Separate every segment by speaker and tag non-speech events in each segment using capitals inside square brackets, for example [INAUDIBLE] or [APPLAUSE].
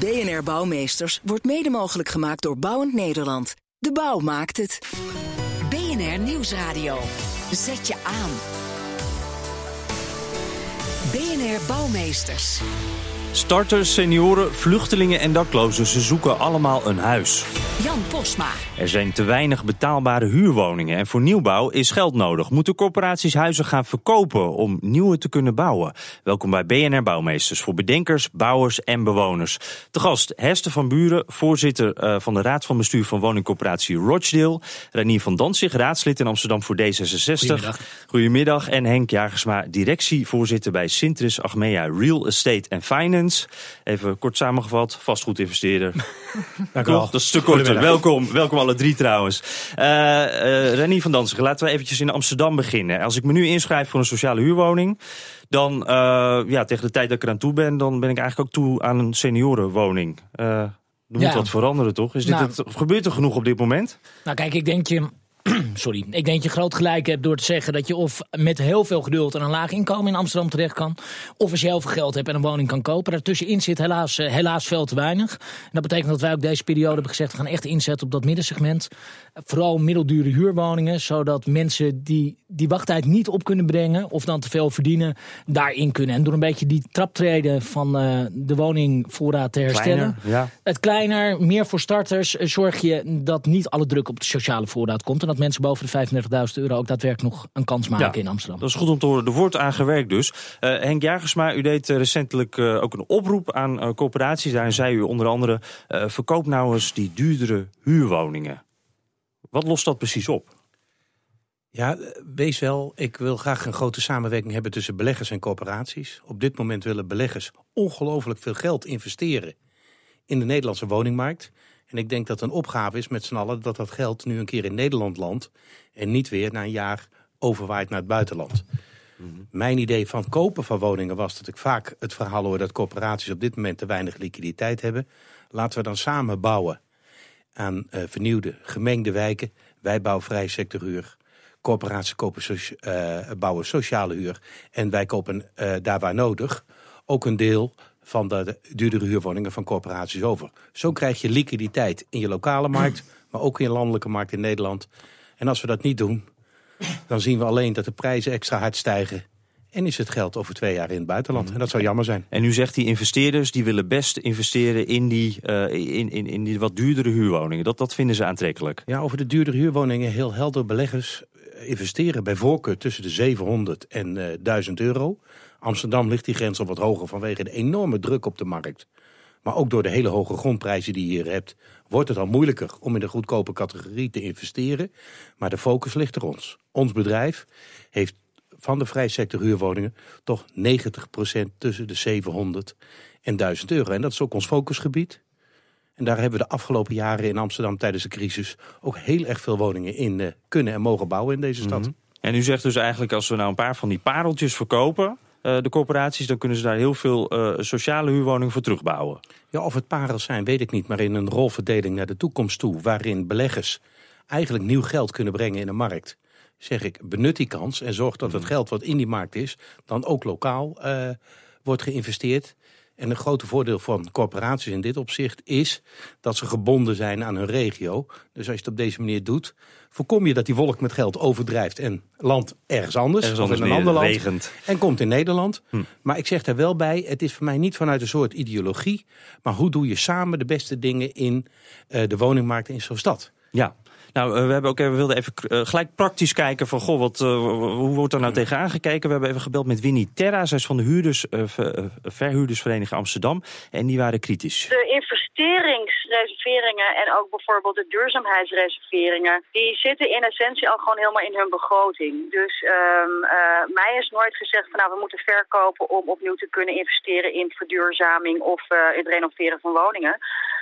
Speaker 1: BNR Bouwmeesters wordt mede mogelijk gemaakt door Bouwend Nederland. De bouw maakt het. BNR Nieuwsradio. Zet je aan. BNR Bouwmeesters.
Speaker 2: Starters, senioren, vluchtelingen en daklozen, ze zoeken allemaal een huis.
Speaker 1: Jan Posma.
Speaker 2: Er zijn te weinig betaalbare huurwoningen en voor nieuwbouw is geld nodig. Moeten corporaties huizen gaan verkopen om nieuwe te kunnen bouwen? Welkom bij BNR Bouwmeesters voor bedenkers, bouwers en bewoners. Te gast Hester van Buren, voorzitter eh, van de Raad van Bestuur van woningcorporatie Rochdale. Renier van Danzig, raadslid in Amsterdam voor D66.
Speaker 3: Goedemiddag.
Speaker 2: Goedemiddag. En Henk Jagersma, directievoorzitter bij Sintris Achmea Real Estate and Finance. Even kort samengevat, vastgoedinvesteerder. [LAUGHS]
Speaker 3: Dank u wel.
Speaker 2: Dat is korter.
Speaker 3: Goedemiddag.
Speaker 2: Welkom, welkom alle drie trouwens. Eh eh, Renier van Danzigen, laten we eventjes in Amsterdam beginnen. Als ik me nu inschrijf voor een sociale huurwoning, dan eh, ja, tegen de tijd dat ik eraan toe ben, dan ben ik eigenlijk ook toe aan een seniorenwoning. Er moet
Speaker 3: Ja.
Speaker 2: wat veranderen, toch? Is dit
Speaker 3: Nou.
Speaker 2: het, gebeurt er genoeg op dit moment?
Speaker 3: Nou kijk, ik denk je... Sorry. Ik denk dat je groot gelijk hebt door te zeggen dat je of met heel veel geduld en een laag inkomen in Amsterdam terecht kan. Of als je heel veel geld hebt en een woning kan kopen. Daartussenin zit helaas, eh, helaas veel te weinig. En dat betekent dat wij ook deze periode hebben gezegd, we gaan echt inzetten op dat middensegment. Vooral middeldure huurwoningen, zodat mensen die die wachttijd niet op kunnen brengen of dan te veel verdienen, daarin kunnen. En door een beetje die traptreden van eh, de woningvoorraad te herstellen.
Speaker 2: Kleiner, ja.
Speaker 3: Het kleiner, meer voor starters, eh, zorg je dat niet alle druk op de sociale voorraad komt. En dat mensen boven de 35.000 euro ook daadwerkelijk nog een kans maken
Speaker 2: Ja,
Speaker 3: in Amsterdam.
Speaker 2: Dat is goed om te horen. Er wordt aan gewerkt dus. Eh, Henk Jagersma, u deed eh, recentelijk eh, ook een oproep aan eh, corporaties. Daarin zei u onder andere, eh, verkoop nou eens die duurdere huurwoningen. Wat lost dat precies op?
Speaker 4: Ja, wees wel. Ik wil graag een grote samenwerking hebben tussen beleggers en corporaties. Op dit moment willen beleggers ongelooflijk veel geld investeren in de Nederlandse woningmarkt. En ik denk dat een opgave is met z'n allen dat dat geld nu een keer in Nederland landt. En niet weer na een jaar overwaait naar het buitenland. Mijn idee van kopen van woningen was dat ik vaak het verhaal hoor dat corporaties op dit moment te weinig liquiditeit hebben. Laten we dan samen bouwen aan eh, vernieuwde, gemengde wijken. Wij bouwen vrij sectorhuur. Corporaties kopen socia- eh, bouwen sociale huur. En wij kopen eh, daar waar nodig ook een deel van de, de duurdere huurwoningen van corporaties over. Zo krijg je liquiditeit in je lokale markt, [CLEARS THROAT] maar ook in je landelijke markt in Nederland. En als we dat niet doen, dan zien we alleen dat de prijzen extra hard stijgen. En is het geld over twee jaar in het buitenland. En dat zou jammer zijn.
Speaker 2: En u zegt die investeerders die willen best investeren in die, eh, in, in, in die wat duurdere huurwoningen. Dat, dat vinden ze aantrekkelijk.
Speaker 4: Ja, over de duurdere huurwoningen heel helder. Beleggers eh, investeren bij voorkeur tussen de 700 en eh 1000 euro. Amsterdam ligt die grens al wat hoger vanwege de enorme druk op de markt. Maar ook door de hele hoge grondprijzen die je hier hebt, wordt het al moeilijker om in de goedkope categorie te investeren. Maar de focus ligt er ons. Ons bedrijf heeft van de vrijsector huurwoningen toch 90% tussen de 700 en 1000 euro. En dat is ook ons focusgebied. En daar hebben we de afgelopen jaren in Amsterdam tijdens de crisis ook heel erg veel woningen in eh, kunnen en mogen bouwen in deze stad.
Speaker 2: En u zegt dus eigenlijk als we nou een paar van die pareltjes verkopen, de corporaties, dan kunnen ze daar heel veel eh, sociale huurwoningen voor terugbouwen.
Speaker 4: Ja, of het parels zijn, weet ik niet. Maar in een rolverdeling naar de toekomst toe, waarin beleggers eigenlijk nieuw geld kunnen brengen in de markt, zeg ik, benut die kans en zorg dat het geld wat in die markt is, dan ook lokaal eh, wordt geïnvesteerd. En een grote voordeel van corporaties in dit opzicht is dat ze gebonden zijn aan hun regio. Dus als je het op deze manier doet, voorkom je dat die wolk met geld overdrijft en landt ergens anders,
Speaker 2: Ergens
Speaker 4: of in een ander land.
Speaker 2: regent.
Speaker 4: En komt in Nederland. Maar ik zeg daar wel bij, het is voor mij niet vanuit een soort ideologie. Maar hoe doe je samen de beste dingen in eh, de woningmarkt in zo'n stad?
Speaker 2: Ja. Nou, eh, we hebben ook we wilden even eh, gelijk praktisch kijken van, goh, wat, eh, hoe wordt er nou tegenaan gekeken? We hebben even gebeld met Winnie Terra, zij is van de huurders, ver- verhuurdersvereniging Amsterdam. En die waren kritisch.
Speaker 5: De investeringsreserveringen en ook bijvoorbeeld de duurzaamheidsreserveringen, die zitten in essentie al gewoon helemaal in hun begroting. Dus um, mij is nooit gezegd van nou we moeten verkopen om opnieuw te kunnen investeren in verduurzaming of uh, het renoveren van woningen.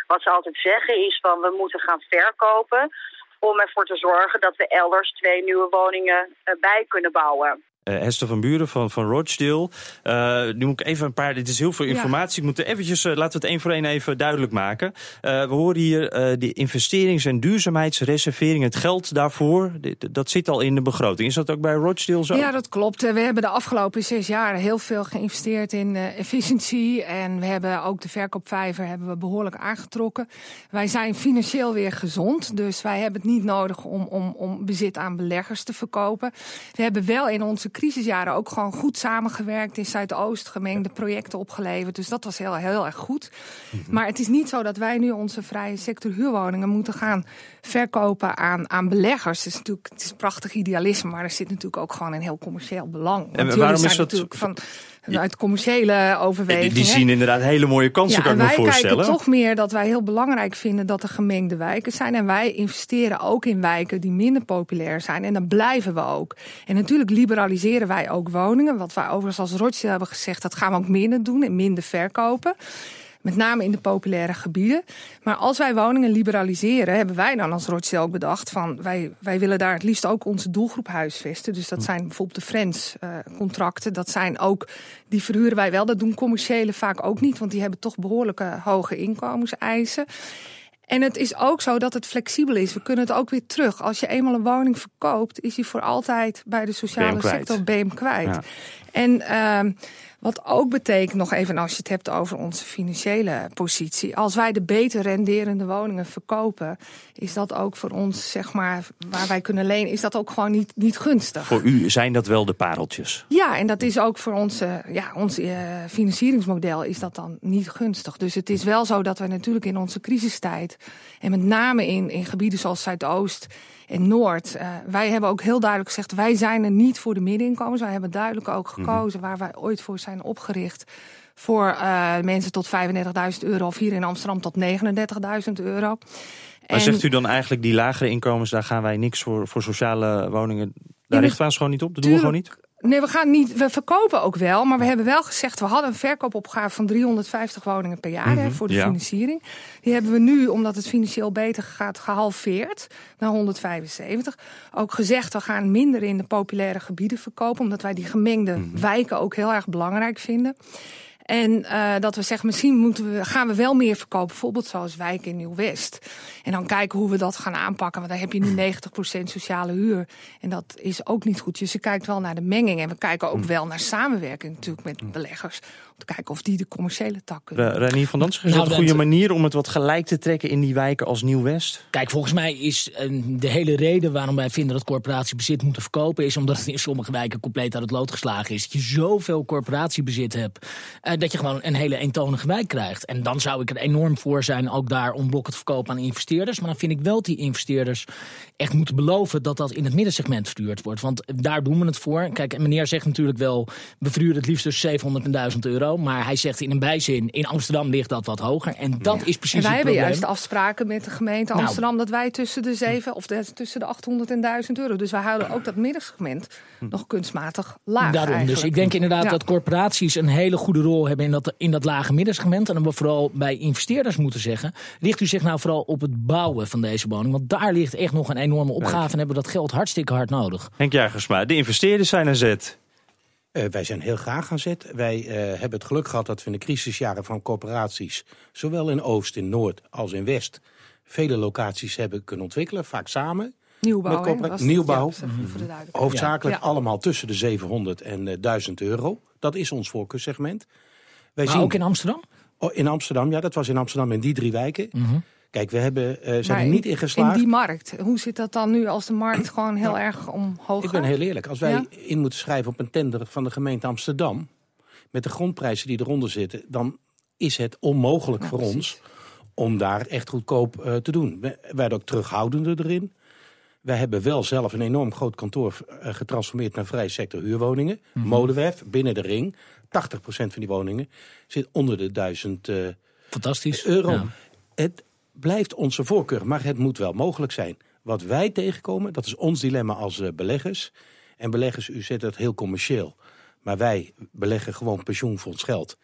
Speaker 5: Wat ze altijd zeggen is van we moeten gaan verkopen om ervoor te zorgen dat we elders twee nieuwe woningen uh, bij kunnen bouwen.
Speaker 2: Uh, Hester van Buren van, van Rochdale. Uh, nu moet ik even een paar. Dit is heel veel informatie. Ja. Ik moet eventjes, uh, laten we het één voor één even duidelijk maken. we horen hier de investerings- en duurzaamheidsreservering. Het geld daarvoor, dit, dat zit al in de begroting. Is dat ook bij Rochdale zo?
Speaker 6: Ja, dat klopt. We hebben de afgelopen zes jaar heel veel geïnvesteerd in efficiëntie. En we hebben ook de verkoopvijver hebben we behoorlijk aangetrokken. Wij zijn financieel weer gezond. Dus wij hebben het niet nodig om, om, om bezit aan beleggers te verkopen. We hebben wel in onze crisisjaren ook gewoon goed samengewerkt. In Zuidoost gemengde projecten opgeleverd. Dus dat was heel, heel erg goed. Mhm. Maar het is niet zo dat wij nu onze vrije sector huurwoningen moeten gaan verkopen aan, aan beleggers. Het is natuurlijk het is prachtig idealisme, maar er zit natuurlijk ook gewoon een heel commercieel belang.
Speaker 2: En waarom is dat?
Speaker 6: Van, uit commerciële overwegingen.
Speaker 2: Die, zien inderdaad hele mooie kansen, ja, kan ik me voorstellen.
Speaker 6: Wij kijken toch meer dat wij heel belangrijk vinden dat er gemengde wijken zijn. En wij investeren ook in wijken die minder populair zijn. En dan blijven we ook. En natuurlijk liberaliseren wij ook woningen. Wat wij overigens als Rothschild hebben gezegd, dat gaan we ook minder doen en minder verkopen. Met name in de populaire gebieden. Maar als wij woningen liberaliseren, hebben wij dan als Rothschild ook bedacht van wij, wij willen daar het liefst ook onze doelgroep huisvesten. Dus dat hm. zijn bijvoorbeeld de Friends uh, contracten. Dat zijn ook, die verhuren wij wel. Dat doen commerciële vaak ook niet, want die hebben toch behoorlijke hoge inkomenseisen. En het is ook zo dat het flexibel is. We kunnen het ook weer terug. Als je eenmaal een woning verkoopt, is die voor altijd bij de sociale sector BM kwijt. Ja. En uh, wat ook betekent, nog even als je het hebt over onze financiële positie. Als wij de beter renderende woningen verkopen, is dat ook voor ons, zeg maar, waar wij kunnen lenen, is dat ook gewoon niet, niet gunstig.
Speaker 2: Voor u zijn dat wel de pareltjes?
Speaker 6: Ja, en dat is ook voor onze, ja, ons uh, financieringsmodel is dat dan niet gunstig. Dus het is wel zo dat wij natuurlijk in onze crisistijd, en met name in, in gebieden zoals Zuidoost en Noord. Uh, wij hebben ook heel duidelijk gezegd, wij zijn er niet voor de middeninkomens. Wij hebben duidelijk ook mhm. gekozen waar wij ooit voor zijn opgericht. Voor uh, mensen tot 35.000 euro of hier in Amsterdam tot 39.000 euro.
Speaker 2: Maar zegt u dan eigenlijk die lagere inkomens, daar gaan wij niks voor, voor sociale woningen. Daar richten we ons gewoon niet op? Dat doen we gewoon niet?
Speaker 6: Nee, we gaan niet. We verkopen ook wel, maar we hebben wel gezegd we hadden een verkoopopgave van 350 woningen per jaar hè, mhm, voor de financiering. Die hebben we nu, omdat het financieel beter gaat, gehalveerd naar 175. Ook gezegd we gaan minder in de populaire gebieden verkopen, omdat wij die gemengde mhm. wijken ook heel erg belangrijk vinden. En uh, dat we zeggen, misschien moeten we, gaan we wel meer verkopen. Bijvoorbeeld zoals wijk in Nieuw-West. En dan kijken hoe we dat gaan aanpakken. Want dan heb je nu 90% sociale huur. En dat is ook niet goed. Dus je kijkt wel naar de menging. En we kijken ook wel naar samenwerking natuurlijk met beleggers te kijken of die de commerciële tak kunnen.
Speaker 2: Renier van Dansen, is nou, dat een goede manier om het wat gelijk te trekken in die wijken als Nieuw-West?
Speaker 3: Kijk, volgens mij is de hele reden waarom wij vinden dat corporatiebezit moeten verkopen... is omdat het in sommige wijken compleet uit het lood geslagen is. Dat je zoveel corporatiebezit hebt, uh, dat je gewoon een hele eentonige wijk krijgt. En dan zou ik er enorm voor zijn ook daar om blokken te verkopen aan investeerders. Maar dan vind ik wel dat die investeerders echt moeten beloven dat dat in het middensegment verduurd wordt. Want daar doen we het voor. Kijk, meneer zegt natuurlijk wel, we verduren het liefst tussen 700 en 1000 euro. Maar hij zegt in een bijzin, in Amsterdam ligt dat wat hoger. En dat is precies en
Speaker 6: wij
Speaker 3: hebben
Speaker 6: juist afspraken met de gemeente nou. Amsterdam... dat wij tussen de 7 of de, tussen de 800 en 1000 euro. Dus wij houden ook dat middensegment nog kunstmatig laag
Speaker 3: Daarom,
Speaker 6: eigenlijk.
Speaker 3: dus ik denk inderdaad dat corporaties een hele goede rol hebben... in dat, in dat lage middensegment. En dan we vooral bij investeerders moeten zeggen... richt u zich nou vooral op het bouwen van deze woning. Want daar ligt echt nog een enorme opgave... en hebben we dat geld hartstikke hard nodig.
Speaker 2: Henk Jagersma, de investeerders zijn aan zet.
Speaker 4: Uh, wij zijn heel graag aan zet. Wij uh, hebben het geluk gehad dat we in de crisisjaren van corporaties, zowel in Oost, in Noord als in West, vele locaties hebben kunnen ontwikkelen, vaak samen.
Speaker 6: Nieuwbouw,
Speaker 4: met Nieuwbouw. Ja, Hoofdzakelijk ja. allemaal tussen de 700 en uh, 1000 euro. Dat is ons voorkeurssegment.
Speaker 3: Wij maar zien... ook in Amsterdam?
Speaker 4: Oh, in Amsterdam, ja, dat was in Amsterdam in die drie wijken. Mm -hmm. Kijk, we hebben, uh, zijn er niet in geslaagd.
Speaker 6: In die markt, hoe zit dat dan nu als de markt [CLEARS THROAT] gewoon heel erg omhoog
Speaker 4: gaat? Ik ben heel eerlijk. Als wij in moeten schrijven op een tender van de gemeente Amsterdam... met de grondprijzen die eronder zitten... dan is het onmogelijk voor ons om daar echt goedkoop uh, te doen. We werden ook terughoudender erin. Wij hebben wel zelf een enorm groot kantoor uh, getransformeerd naar vrije sector huurwoningen. Mm -hmm. Binnen de ring. 80% van die woningen zit onder de 1000
Speaker 3: Fantastisch.
Speaker 4: euro. Ja. het blijft onze voorkeur, maar het moet wel mogelijk zijn. Wat wij tegenkomen, dat is ons dilemma als eh, beleggers. En beleggers, u zet het heel commercieel. Maar wij beleggen gewoon pensioenfonds geld.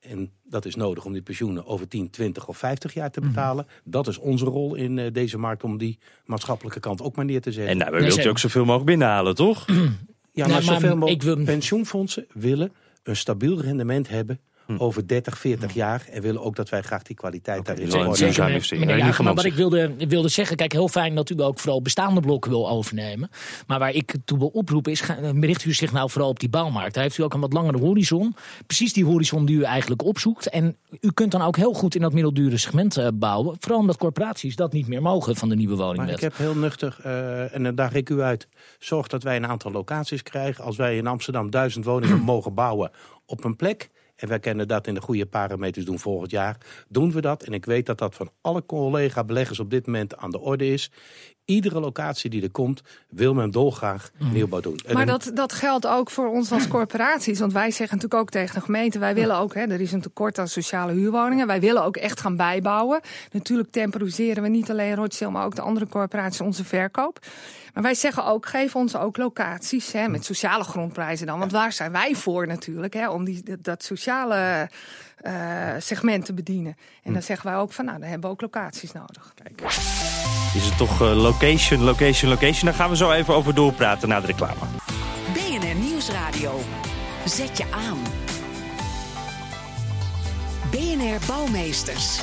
Speaker 4: En dat is nodig om die pensioenen over 10, 20 of 50 jaar te
Speaker 3: Mhm.
Speaker 4: betalen. Dat is onze rol in eh, deze markt om die maatschappelijke kant ook maar neer te zetten.
Speaker 2: En daarbij
Speaker 3: Nee,
Speaker 2: wilt u ook zoveel mogelijk binnenhalen, toch?
Speaker 4: Ja,
Speaker 3: Nee,
Speaker 4: maar
Speaker 3: maar
Speaker 4: zoveel mogelijk
Speaker 3: ik wil-
Speaker 4: pensioenfondsen willen een stabiel rendement hebben
Speaker 2: Hm.
Speaker 4: over 30, 40 jaar. En willen ook dat wij graag die kwaliteit daarin
Speaker 2: zeker.
Speaker 4: worden.
Speaker 2: Zeker.
Speaker 3: Meneer- meneer Jager, maar wat ik wilde, wilde zeggen, kijk, heel fijn dat u ook vooral bestaande blokken wil overnemen. Maar waar ik toe wil oproepen is, richt u zich nou vooral op die bouwmarkt. Daar heeft u ook een wat langere horizon. Precies die horizon die u eigenlijk opzoekt. En u kunt dan ook heel goed in dat middeldure segment eh, bouwen. Vooral omdat corporaties dat niet meer mogen van de nieuwe
Speaker 4: Maar
Speaker 3: woningwet.
Speaker 4: ik heb heel nuchter, eh, en dan daag ik u uit, zorg dat wij een aantal locaties krijgen. Als wij in Amsterdam duizend woningen [CLEARS THROAT] mogen bouwen op een plek, en wij kennen dat in de goede parameters doen volgend jaar, doen we dat. En ik weet dat dat van alle collega-beleggers op dit moment aan de orde is. Iedere locatie die er komt, wil men dolgraag nieuwbouw doen. En
Speaker 6: Maar dat, dat geldt ook voor ons als corporaties. Want wij zeggen natuurlijk ook tegen de gemeente: wij willen ook, hè, er is een tekort aan sociale huurwoningen. Wij willen ook echt gaan bijbouwen. Natuurlijk temporiseren we niet alleen Rochdale, maar ook de andere corporaties onze verkoop. Maar wij zeggen ook: geef ons ook locaties hè, met sociale grondprijzen dan. Want waar zijn wij voor natuurlijk? Hè, om die, dat, sociale eh, segment te bedienen. En dan zeggen wij ook van: nou, dan hebben we ook locaties nodig.
Speaker 2: Is het toch eh, location, location, location? Daar gaan we zo even over doorpraten na de reclame.
Speaker 1: BNR Nieuwsradio. Zet je aan. BNR Bouwmeesters.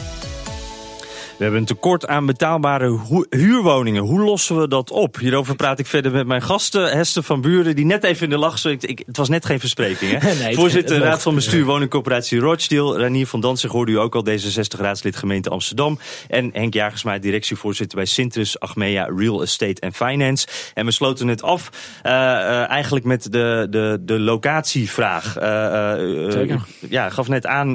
Speaker 2: We hebben een tekort aan betaalbare hu- huurwoningen. Hoe lossen we dat op? Hierover praat ik verder met mijn gasten. Hester van Buren, die net even in de lach. Ik, het was net geen verspreking, hè? [LAUGHS]
Speaker 3: Nee,
Speaker 2: Voorzitter
Speaker 3: het
Speaker 2: Raad van Bestuur Woningcorporatie Rochdale. Ranier van Danzig hoorde u ook al, D66-raadslid gemeente Amsterdam. En Henk Jagersma, directievoorzitter bij Sintrus Achmea Real Estate and Finance. En we sloten het af eh, eh, eigenlijk met de, de, de locatievraag. Eh, eh, eh,
Speaker 3: Zeker.
Speaker 2: u- ja, gaf net aan,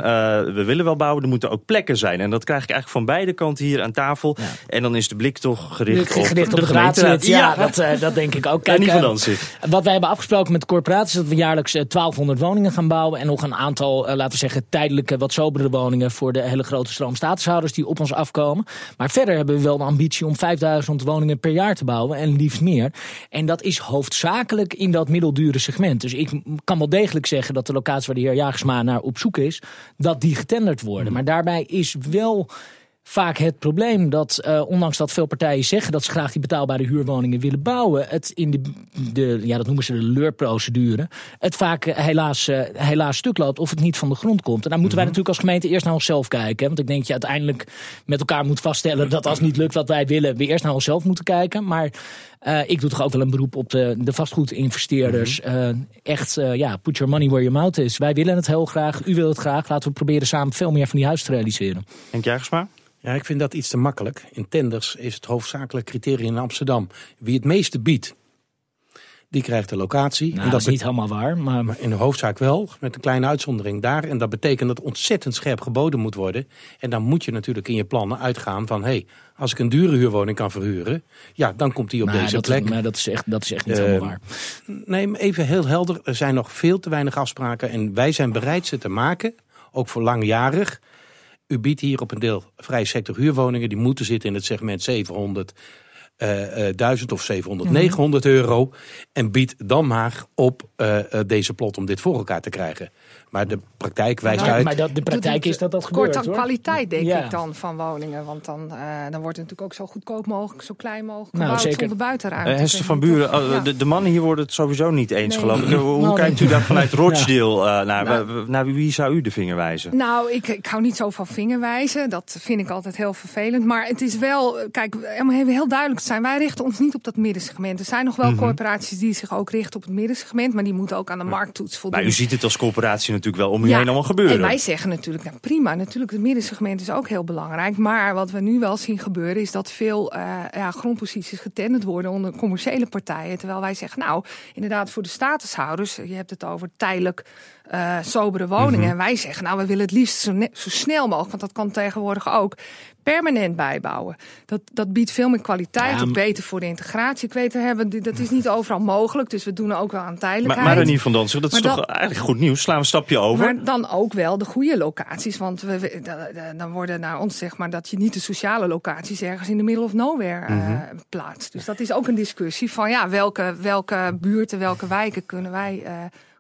Speaker 2: we willen wel bouwen, er moeten ook plekken zijn. En dat krijg ik eigenlijk van beide kanten hier aan tafel. En dan is de blik toch gericht, op,
Speaker 3: Gericht op de
Speaker 2: gemeenteraad.
Speaker 3: raadslid. Ja, dat, eh, dat denk ik ook.
Speaker 2: En niet van
Speaker 3: eh,
Speaker 2: Danzig.
Speaker 3: Wat wij hebben afgesproken met de corporaties is dat we jaarlijks eh, 1200 woningen gaan bouwen. En nog een aantal, eh, laten we zeggen, tijdelijke, wat sobere woningen voor de hele grote stroom statushouders die op ons afkomen. Maar verder hebben we wel de ambitie om 5000 woningen per jaar te bouwen en liefst meer. En dat is hoofdzakelijk in dat middeldure segment. Dus ik kan wel degelijk zeggen dat de locatie waar de heer Jagersma naar op zoek is, dat die getenderd worden. Maar daarbij is wel vaak het probleem dat, eh, ondanks dat veel partijen zeggen dat ze graag die betaalbare huurwoningen willen bouwen, het in de, de ja, dat noemen ze de leurprocedure, het vaak eh, helaas, eh, helaas stuk loopt of het niet van de grond komt. En daar moeten wij natuurlijk als gemeente eerst naar onszelf kijken. hè. Want ik denk dat je uiteindelijk met elkaar moet vaststellen dat als het niet lukt wat wij willen, we eerst naar onszelf moeten kijken. Maar ik doe toch ook wel een beroep op de, de vastgoedinvesteerders. Eh, echt, ja, put your money where your mouth is. Wij willen het heel graag, u wil het graag. Laten we proberen samen veel meer van die huis te realiseren.
Speaker 2: Henk Jagersma?
Speaker 4: Ja, ik vind dat iets te makkelijk. In tenders is het hoofdzakelijk criterium in Amsterdam. Wie het meeste biedt, die krijgt de locatie.
Speaker 3: Nou,
Speaker 4: en
Speaker 3: dat is niet helemaal waar, maar...
Speaker 4: Maar in de hoofdzaak wel, met een kleine uitzondering daar. En dat betekent dat ontzettend scherp geboden moet worden. En dan moet je natuurlijk in je plannen uitgaan van... hé, hey, als ik een dure huurwoning kan verhuren... ja, dan komt die op
Speaker 3: Nou,
Speaker 4: deze
Speaker 3: dat,
Speaker 4: plek.
Speaker 3: Maar dat is echt, dat is echt niet
Speaker 4: Eh,
Speaker 3: helemaal waar.
Speaker 4: Nee, even heel helder. Er zijn nog veel te weinig afspraken. En wij zijn bereid ze te maken, ook voor langjarig. U biedt hier op een deel vrije sector huurwoningen. Die moeten zitten in het segment 700, eh, eh, 1000 of 700, 900 euro. En biedt dan maar op eh, eh, deze plot om dit voor elkaar te krijgen. Maar de praktijk wijst uit.
Speaker 3: maar dat, de praktijk is dat dat
Speaker 6: Kort
Speaker 3: gebeurt,
Speaker 6: aan
Speaker 3: hoor.
Speaker 6: kwaliteit, denk
Speaker 3: Ja.
Speaker 6: ik dan, van woningen. Want dan, eh, dan wordt het natuurlijk ook zo goedkoop mogelijk, zo klein mogelijk
Speaker 3: Nou,
Speaker 6: gebouwd
Speaker 3: zeker.
Speaker 6: zonder buitenruimte.
Speaker 2: Eh, Hester van Buren, oh,
Speaker 6: ja.
Speaker 2: de, de mannen hier worden het sowieso niet eens,
Speaker 6: Nee.
Speaker 2: geloof ik. Hoe, hoe
Speaker 3: Nou,
Speaker 2: kijkt u daar vanuit [LAUGHS] Rochdale eh, naar? Wa- Naar wie zou u de vinger wijzen?
Speaker 6: Nou, ik, ik hou niet zo van vingerwijzen. Dat vind ik altijd heel vervelend. Maar het is wel, kijk, om even heel duidelijk te zijn. Wij richten ons niet op dat middensegment. Er zijn nog wel corporaties die zich ook richten op het middensegment. Maar die moeten ook aan de markttoets voldoen.
Speaker 2: Maar u ziet het als corporatie natuurlijk wel om u
Speaker 6: Ja,
Speaker 2: heen allemaal gebeuren.
Speaker 6: En wij zeggen natuurlijk, nou prima, natuurlijk het middensegment is ook heel belangrijk. Maar wat we nu wel zien gebeuren is dat veel eh, ja, grondposities getenderd worden onder commerciële partijen. Terwijl wij zeggen, nou inderdaad voor de statushouders, je hebt het over tijdelijk eh, sobere woningen.
Speaker 2: Mhm.
Speaker 6: En wij zeggen, nou we willen het liefst zo, zo snel mogelijk, want dat kan tegenwoordig ook. Permanent bijbouwen. Dat, dat biedt veel meer kwaliteit,
Speaker 3: Ja,
Speaker 6: beter voor de integratie. Ik weet, we hebben, dat is niet overal mogelijk, dus we doen ook wel aan
Speaker 2: Maar,
Speaker 6: tijdelijkheid.
Speaker 2: maar Renier van Dansen, dat is
Speaker 6: Maar
Speaker 2: toch
Speaker 6: dat-
Speaker 2: eigenlijk goed nieuws? Slaan we een stapje over.
Speaker 6: Maar dan ook wel de goede locaties. Want we, we- da- da- dan worden naar ons zeg maar dat je niet de sociale locaties ergens in de middle of nowhere eh,
Speaker 2: Mhm.
Speaker 6: plaatst. Dus dat is ook een discussie van ja, welke, welke buurten, welke wijken kunnen wij eh,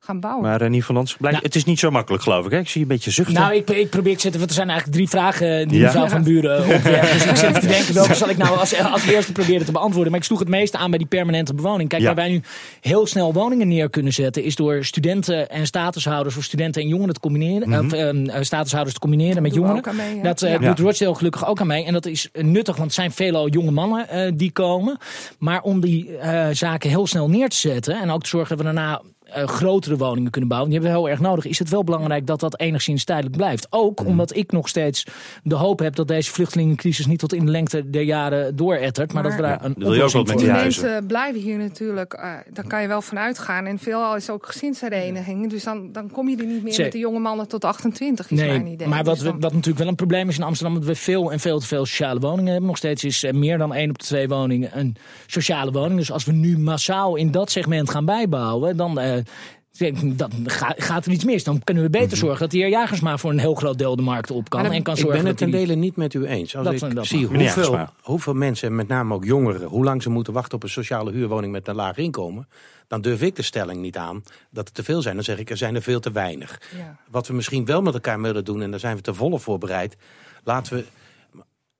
Speaker 6: gaan bouwen.
Speaker 2: Maar Renier van Dansen, blijkt,
Speaker 3: Nou-
Speaker 2: het is niet zo makkelijk geloof ik. Hè? Ik zie je een beetje zuchten.
Speaker 3: Nou, ik, ik probeer te zetten, want er zijn eigenlijk drie vragen die
Speaker 2: Ja.
Speaker 3: mevrouw van Buren opwerpt. [LAUGHS] Dus ik zit te denken, welke zal ik nou als, als eerste proberen te beantwoorden. Maar ik sloeg het meeste aan bij die permanente bewoning. Kijk,
Speaker 2: Ja.
Speaker 3: waar wij nu heel snel woningen neer kunnen zetten, is door studenten en statushouders voor studenten en jongeren te combineren.
Speaker 2: Mhm.
Speaker 3: Of ehm, eh, statushouders te combineren met jongeren.
Speaker 6: ook aan mee, ja.
Speaker 3: Dat eh,
Speaker 6: Ja.
Speaker 3: doet Rochdale gelukkig ook aan mee. En dat is eh, nuttig, want het zijn veelal jonge mannen eh, die komen. Maar om die eh, zaken heel snel neer te zetten en ook te zorgen dat we daarna eh, grotere woningen kunnen bouwen. Die hebben we heel erg nodig. Is het wel belangrijk dat dat enigszins tijdelijk blijft. Ook
Speaker 2: Mhm.
Speaker 3: omdat ik nog steeds de hoop heb dat deze vluchtelingencrisis niet tot in de lengte der jaren doorettert. Maar,
Speaker 6: Maar-
Speaker 3: dat we daar
Speaker 2: Ja,
Speaker 3: een
Speaker 2: wil je ook met
Speaker 3: voor
Speaker 2: die
Speaker 6: mensen blijven hier natuurlijk, eh daar kan je wel van uitgaan. En veelal is ook gezinshereniging. Dus dan, dan kom je er niet meer
Speaker 3: Zee.
Speaker 6: met de jonge mannen tot 28, is mijn idee.
Speaker 3: maar wat,
Speaker 6: Dus
Speaker 3: we- wat natuurlijk wel een probleem is in Amsterdam, dat we veel en veel te veel sociale woningen hebben. Nog steeds is eh, meer dan één op de twee woningen een sociale woning. Dus als we nu massaal in dat segment gaan bijbouwen, dan. Denk ik, dan ga- gaat er iets mis. Dan kunnen we beter
Speaker 2: Mhm.
Speaker 3: zorgen dat de heer Jagers maar voor een heel groot deel de markt op kan. En kan
Speaker 4: Ik
Speaker 3: zorgen
Speaker 4: ben het ten dele niet met u eens. Als
Speaker 3: Dat
Speaker 4: ik zie hoeveel,
Speaker 2: Jagersma.
Speaker 4: hoeveel mensen, met name ook jongeren, hoe lang ze moeten wachten op een sociale huurwoning met een laag inkomen, dan durf ik de stelling niet aan dat er te veel zijn. Dan zeg ik, er zijn er veel te weinig.
Speaker 6: Ja.
Speaker 4: Wat we misschien wel met elkaar willen doen, en daar zijn we te volle voorbereid, laten we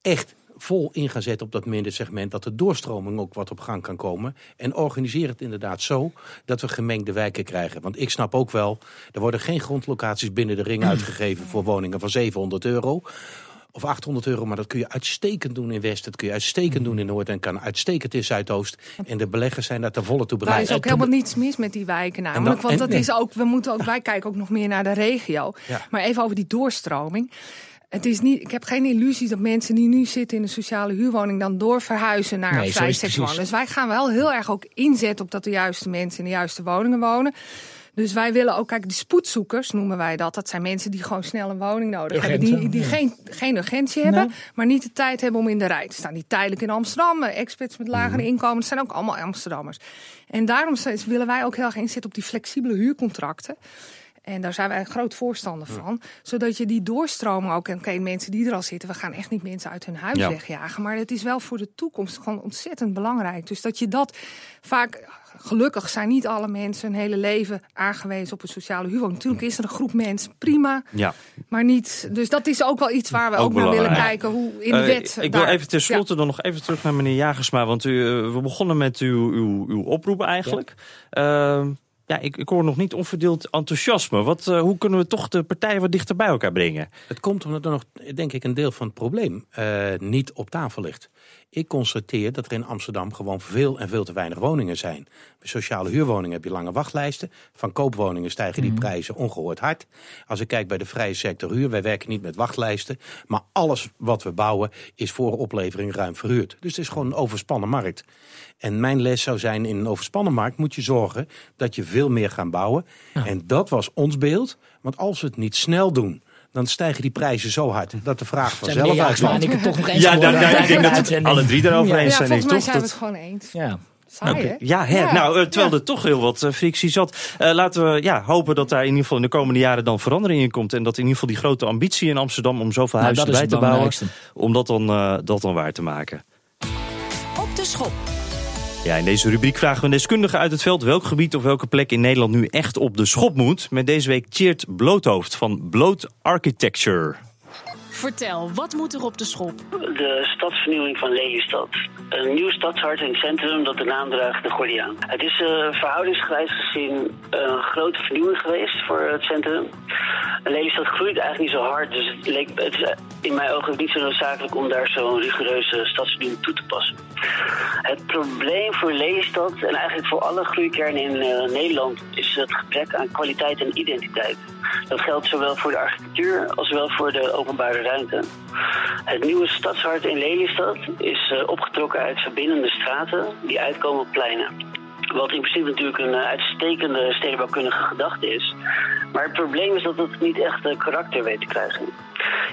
Speaker 4: echt vol in gaan zetten op dat middensegment, dat de doorstroming ook wat op gang kan komen. En organiseer het inderdaad zo dat we gemengde wijken krijgen. Want ik snap ook wel, er worden geen grondlocaties binnen de ring uitgegeven voor woningen van 700 euro. Of 800 euro, maar dat kun je uitstekend doen in West. Dat kun je uitstekend doen in Noord en kan uitstekend in Zuidoost. En de beleggers zijn daar ten volle toe
Speaker 6: Daar
Speaker 4: bereid.
Speaker 6: is ook helemaal niets mis met die wijken namelijk.
Speaker 4: dan-
Speaker 6: want dat is ook, we moeten ook, wij kijken ook nog meer naar de regio.
Speaker 4: Ja.
Speaker 6: Maar even over die doorstroming. Het is niet, ik heb geen illusie dat mensen die nu zitten in een sociale huurwoning dan doorverhuizen naar
Speaker 3: Nee,
Speaker 6: een vrij. Dus wij gaan wel heel erg ook inzetten op dat de juiste mensen in de juiste woningen wonen. Dus wij willen ook, kijk, de spoedzoekers noemen wij dat. Dat zijn mensen die gewoon snel een woning nodig hebben. Die, die
Speaker 3: ja.
Speaker 6: geen, geen urgentie hebben, maar niet de tijd hebben om in de rij te staan. Die tijdelijk in Amsterdam, eh, expats met lagere
Speaker 3: Mhm.
Speaker 6: inkomen, dat zijn ook allemaal Amsterdammers. En daarom willen wij ook heel erg inzetten op die flexibele huurcontracten. En daar zijn wij een groot voorstander van. Zodat je die doorstroming ook. En oké, mensen die er al zitten, we gaan echt niet mensen uit hun huis
Speaker 2: Ja.
Speaker 6: wegjagen. Maar het is wel voor de toekomst gewoon ontzettend belangrijk. Dus dat je dat vaak. Gelukkig zijn niet alle mensen hun hele leven aangewezen op een sociale huurwoning. Natuurlijk is er een groep mensen, prima.
Speaker 2: Ja.
Speaker 6: Maar niet. Dus dat is ook wel iets waar we
Speaker 2: Ook
Speaker 6: ook, naar willen kijken. Hoe in de
Speaker 2: Eh,
Speaker 6: wet.
Speaker 2: ik wil even tenslotte dan nog even terug naar meneer Jagersma. Want u, eh, we begonnen met uw, uw, uw oproep eigenlijk. Ja, ja ik, ik hoor nog niet onverdeeld enthousiasme. Wat, eh, hoe kunnen we toch de partijen wat dichter bij elkaar brengen?
Speaker 4: Het komt omdat er nog, denk ik, een deel van het probleem eh, niet op tafel ligt. Ik constateer dat er in Amsterdam gewoon veel en veel te weinig woningen zijn. Bij sociale huurwoningen heb je lange wachtlijsten. Van koopwoningen stijgen die prijzen ongehoord hard. Als ik kijk bij de vrije sector huur, wij werken niet met wachtlijsten. Maar alles wat we bouwen is voor oplevering ruim verhuurd. Dus het is gewoon een overspannen markt. En mijn les zou zijn, in een overspannen markt moet je zorgen dat je veel meer gaat bouwen. En dat was ons beeld. Want als we het niet snel doen, dan stijgen die prijzen zo hard dat de vraag vanzelf
Speaker 3: en
Speaker 4: uitvalt.
Speaker 3: ik het toch nog eens
Speaker 2: Ja, daar,
Speaker 3: het
Speaker 2: ik denk dat
Speaker 3: de
Speaker 2: alle drie daarover
Speaker 3: Ja.
Speaker 2: eens
Speaker 6: Ja,
Speaker 2: zijn.
Speaker 6: volgens mij
Speaker 2: toch?
Speaker 6: zijn we
Speaker 2: Dat-
Speaker 6: het gewoon eens.
Speaker 3: Ja.
Speaker 6: Saai,
Speaker 2: Oké.
Speaker 6: hè?
Speaker 2: Ja, hè?
Speaker 6: Ja.
Speaker 2: nou, terwijl
Speaker 6: Ja.
Speaker 2: er toch heel wat eh, frictie zat. Eh, laten we ja, hopen dat daar in ieder geval in de komende jaren dan verandering in komt. En dat in ieder geval die grote ambitie in Amsterdam om zoveel
Speaker 3: Nou,
Speaker 2: huizen bij te bouwen, om dat dan, eh, dat dan waar te maken.
Speaker 1: Op de schop.
Speaker 2: Ja, in deze rubriek vragen we een deskundige uit het veld welk gebied of welke plek in Nederland nu echt op de schop moet. Met deze week Tjeerd Bloothoofd van Bloot Architecture.
Speaker 1: Vertel, wat moet er op de schop?
Speaker 7: De stadsvernieuwing van Lelystad. Een nieuw stadshart in het centrum dat de naam draagt de Gordiaan. Het is uh, verhoudingsgewijs gezien een grote vernieuwing geweest voor het centrum. En Lelystad groeit eigenlijk niet zo hard, dus het, leek, in mijn ogen niet zo noodzakelijk om daar zo'n rigoureuze stadsvernieuwing toe te passen. Het probleem voor Lelystad en eigenlijk voor alle groeikernen in uh, Nederland is het gebrek aan kwaliteit en identiteit. Dat geldt zowel voor de architectuur als wel voor de openbare Het nieuwe stadshart in Lelystad is uh, opgetrokken uit verbindende straten die uitkomen op pleinen. Wat in principe natuurlijk een uh, uitstekende stedenbouwkundige gedachte is. Maar het probleem is dat het niet echt uh, karakter weet te krijgen.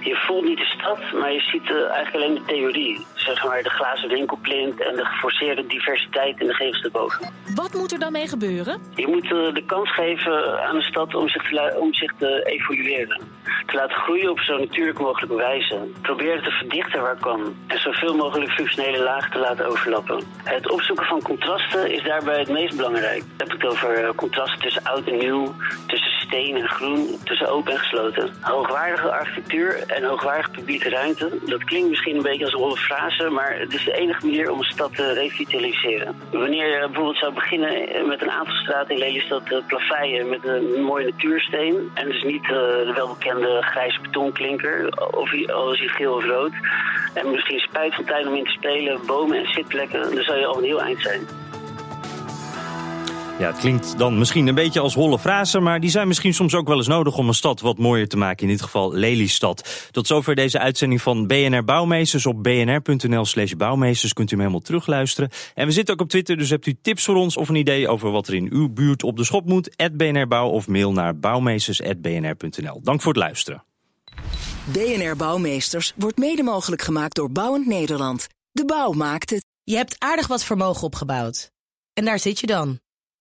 Speaker 7: Je voelt niet de stad, maar je ziet uh, eigenlijk alleen de theorie. Zeg maar de glazen winkelplint en de geforceerde diversiteit in de gevels erboven.
Speaker 8: Wat moet er dan mee gebeuren?
Speaker 7: Je moet uh, de kans geven aan de stad om zich te, om zich te evolueren. Te laten groeien op zo natuurlijk mogelijke wijze. Proberen te verdichten waar kan. En zoveel mogelijk functionele lagen te laten overlappen. Het opzoeken van contrasten is daarbij het meest belangrijk. Ik heb het over contrasten tussen oud en nieuw, tussen steen en groen, tussen open en gesloten. Hoogwaardige architectuur en hoogwaardige publieke ruimte. Dat klinkt misschien een beetje als een holle frase, maar het is de enige manier om een stad te revitaliseren. Wanneer je bijvoorbeeld zou beginnen met een aantal straten in Lelystad te plaveien met een mooie natuursteen. En dus niet de welbekende grijze betonklinker, of al is hij geel of rood. En misschien tijd om in te spelen, bomen en zitplekken, dan zou je al een heel eind zijn.
Speaker 2: Ja, het klinkt dan misschien een beetje als holle frasen, maar die zijn misschien soms ook wel eens nodig om een stad wat mooier te maken. In dit geval Lelystad. Tot zover deze uitzending van BNR Bouwmeesters. Op bnr.nl slash bouwmeesters kunt u hem helemaal terugluisteren. En we zitten ook op Twitter, dus hebt u tips voor ons of een idee over wat er in uw buurt op de schop moet? BNR Bouw of mail naar bouwmeesters.bnr.nl. Dank voor het luisteren.
Speaker 1: BNR Bouwmeesters wordt mede mogelijk gemaakt door Bouwend Nederland. De bouw maakt het.
Speaker 8: Je hebt aardig wat vermogen opgebouwd. En daar zit je dan